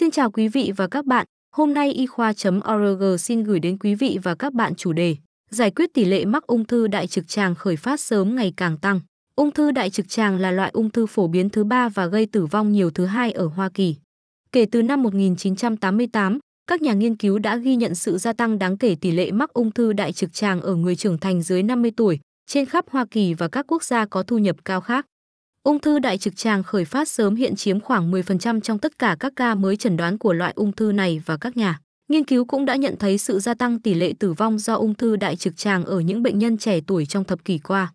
Xin chào quý vị và các bạn, hôm nay y khoa.org xin gửi đến quý vị và các bạn chủ đề Giải quyết tỷ lệ mắc ung thư đại trực tràng khởi phát sớm ngày càng tăng. Ung thư đại trực tràng là loại ung thư phổ biến thứ ba và gây tử vong nhiều thứ hai ở Hoa Kỳ. Kể từ năm 1988, các nhà nghiên cứu đã ghi nhận sự gia tăng đáng kể tỷ lệ mắc ung thư đại trực tràng ở người trưởng thành dưới 50 tuổi trên khắp Hoa Kỳ và các quốc gia có thu nhập cao khác. Ung thư đại trực tràng khởi phát sớm hiện chiếm khoảng 10% trong tất cả các ca mới chẩn đoán của loại ung thư này và các nhà nghiên cứu cũng đã nhận thấy sự gia tăng tỷ lệ tử vong do ung thư đại trực tràng ở những bệnh nhân trẻ tuổi trong thập kỷ qua.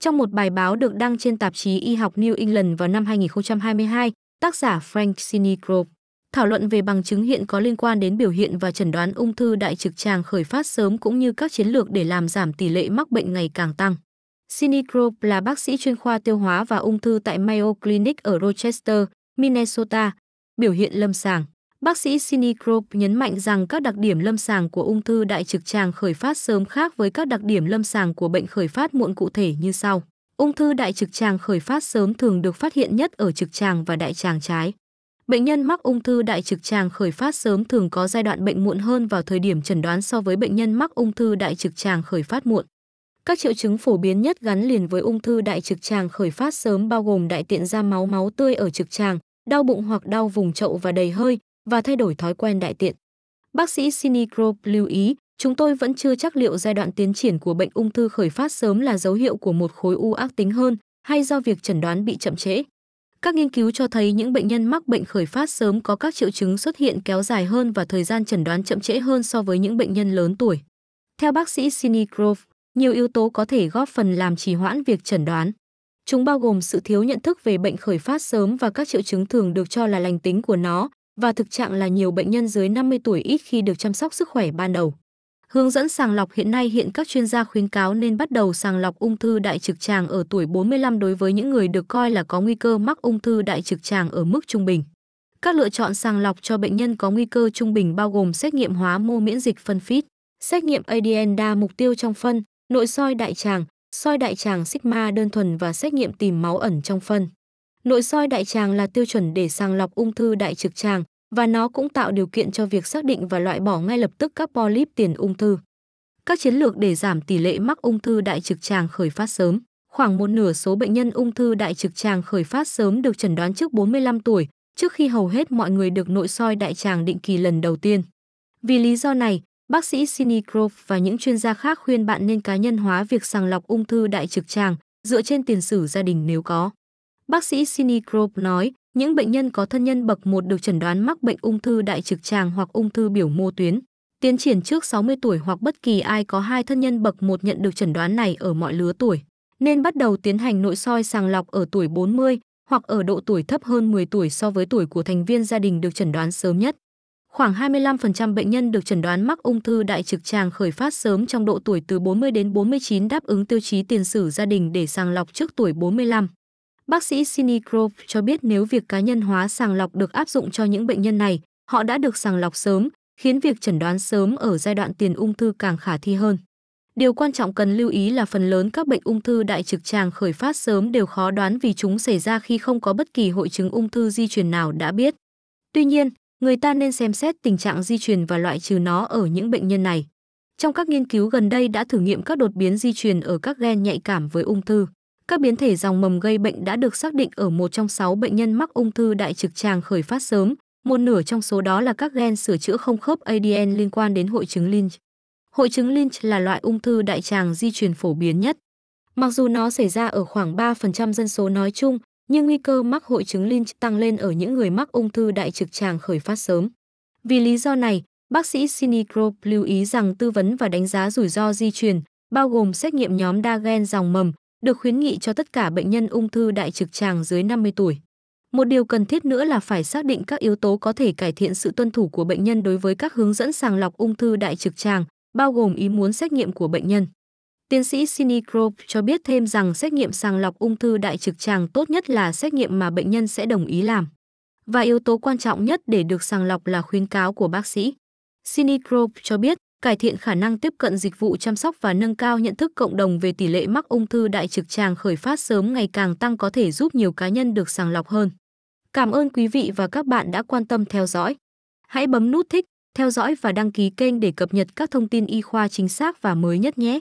Trong một bài báo được đăng trên tạp chí Y học New England vào năm 2022, tác giả Frank Sinigrove thảo luận về bằng chứng hiện có liên quan đến biểu hiện và chẩn đoán ung thư đại trực tràng khởi phát sớm cũng như các chiến lược để làm giảm tỷ lệ mắc bệnh ngày càng tăng. Cindy Grove là bác sĩ chuyên khoa tiêu hóa và ung thư tại Mayo Clinic ở Rochester, Minnesota. Biểu hiện lâm sàng Bác sĩ Cindy Grove nhấn mạnh rằng các đặc điểm lâm sàng của ung thư đại trực tràng khởi phát sớm khác với các đặc điểm lâm sàng của bệnh khởi phát muộn cụ thể như sau. Ung thư đại trực tràng khởi phát sớm thường được phát hiện nhất ở trực tràng và đại tràng trái. Bệnh nhân mắc ung thư đại trực tràng khởi phát sớm thường có giai đoạn bệnh muộn hơn vào thời điểm chẩn đoán so với bệnh nhân mắc ung thư đại trực tràng khởi phát muộn. Các triệu chứng phổ biến nhất gắn liền với ung thư đại trực tràng khởi phát sớm bao gồm đại tiện ra máu máu tươi ở trực tràng, đau bụng hoặc đau vùng chậu và đầy hơi và thay đổi thói quen đại tiện. Bác sĩ Cindy Grove lưu ý, chúng tôi vẫn chưa chắc liệu giai đoạn tiến triển của bệnh ung thư khởi phát sớm là dấu hiệu của một khối u ác tính hơn hay do việc chẩn đoán bị chậm trễ. Các nghiên cứu cho thấy những bệnh nhân mắc bệnh khởi phát sớm có các triệu chứng xuất hiện kéo dài hơn và thời gian chẩn đoán chậm trễ hơn so với những bệnh nhân lớn tuổi. Theo bác sĩ Cindy Grove, nhiều yếu tố có thể góp phần làm trì hoãn việc chẩn đoán. Chúng bao gồm sự thiếu nhận thức về bệnh khởi phát sớm và các triệu chứng thường được cho là lành tính của nó, và thực trạng là nhiều bệnh nhân dưới 50 tuổi ít khi được chăm sóc sức khỏe ban đầu. Hướng dẫn sàng lọc hiện nay hiện các chuyên gia khuyến cáo nên bắt đầu sàng lọc ung thư đại trực tràng ở tuổi 45 đối với những người được coi là có nguy cơ mắc ung thư đại trực tràng ở mức trung bình. Các lựa chọn sàng lọc cho bệnh nhân có nguy cơ trung bình bao gồm xét nghiệm hóa mô miễn dịch phân phít, xét nghiệm ADN đa mục tiêu trong phân, nội soi đại tràng, soi đại tràng sigma đơn thuần và xét nghiệm tìm máu ẩn trong phân. Nội soi đại tràng là tiêu chuẩn để sàng lọc ung thư đại trực tràng và nó cũng tạo điều kiện cho việc xác định và loại bỏ ngay lập tức các polyp tiền ung thư. Các chiến lược để giảm tỷ lệ mắc ung thư đại trực tràng khởi phát sớm. Khoảng một nửa số bệnh nhân ung thư đại trực tràng khởi phát sớm được chẩn đoán trước 45 tuổi, trước khi hầu hết mọi người được nội soi đại tràng định kỳ lần đầu tiên. Vì lý do này, bác sĩ Cindy Grove và những chuyên gia khác khuyên bạn nên cá nhân hóa việc sàng lọc ung thư đại trực tràng dựa trên tiền sử gia đình nếu có. Bác sĩ Cindy Grove nói, những bệnh nhân có thân nhân bậc 1 được chẩn đoán mắc bệnh ung thư đại trực tràng hoặc ung thư biểu mô tuyến. Tiến triển trước 60 tuổi hoặc bất kỳ ai có hai thân nhân bậc 1 nhận được chẩn đoán này ở mọi lứa tuổi, nên bắt đầu tiến hành nội soi sàng lọc ở tuổi 40 hoặc ở độ tuổi thấp hơn 10 tuổi so với tuổi của thành viên gia đình được chẩn đoán sớm nhất. Khoảng 25% bệnh nhân được chẩn đoán mắc ung thư đại trực tràng khởi phát sớm trong độ tuổi từ 40 đến 49 đáp ứng tiêu chí tiền sử gia đình để sàng lọc trước tuổi 45. Bác sĩ Cindy Grove cho biết nếu việc cá nhân hóa sàng lọc được áp dụng cho những bệnh nhân này, họ đã được sàng lọc sớm, khiến việc chẩn đoán sớm ở giai đoạn tiền ung thư càng khả thi hơn. Điều quan trọng cần lưu ý là phần lớn các bệnh ung thư đại trực tràng khởi phát sớm đều khó đoán vì chúng xảy ra khi không có bất kỳ hội chứng ung thư di truyền nào đã biết. Tuy nhiên, người ta nên xem xét tình trạng di truyền và loại trừ nó ở những bệnh nhân này. Trong các nghiên cứu gần đây đã thử nghiệm các đột biến di truyền ở các gen nhạy cảm với ung thư. Các biến thể dòng mầm gây bệnh đã được xác định ở một trong sáu bệnh nhân mắc ung thư đại trực tràng khởi phát sớm, một nửa trong số đó là các gen sửa chữa không khớp ADN liên quan đến hội chứng Lynch. Hội chứng Lynch là loại ung thư đại tràng di truyền phổ biến nhất. Mặc dù nó xảy ra ở khoảng 3% dân số nói chung, nhưng nguy cơ mắc hội chứng Lynch tăng lên ở những người mắc ung thư đại trực tràng khởi phát sớm. Vì lý do này, bác sĩ Sinicrop Grove lưu ý rằng tư vấn và đánh giá rủi ro di truyền, bao gồm xét nghiệm nhóm đa gen dòng mầm, được khuyến nghị cho tất cả bệnh nhân ung thư đại trực tràng dưới 50 tuổi. Một điều cần thiết nữa là phải xác định các yếu tố có thể cải thiện sự tuân thủ của bệnh nhân đối với các hướng dẫn sàng lọc ung thư đại trực tràng, bao gồm ý muốn xét nghiệm của bệnh nhân. Tiến sĩ Cindy Grove cho biết thêm rằng xét nghiệm sàng lọc ung thư đại trực tràng tốt nhất là xét nghiệm mà bệnh nhân sẽ đồng ý làm. Và yếu tố quan trọng nhất để được sàng lọc là khuyến cáo của bác sĩ. Cindy Grove cho biết cải thiện khả năng tiếp cận dịch vụ chăm sóc và nâng cao nhận thức cộng đồng về tỷ lệ mắc ung thư đại trực tràng khởi phát sớm ngày càng tăng có thể giúp nhiều cá nhân được sàng lọc hơn. Cảm ơn quý vị và các bạn đã quan tâm theo dõi. Hãy bấm nút thích, theo dõi và đăng ký kênh để cập nhật các thông tin y khoa chính xác và mới nhất nhé.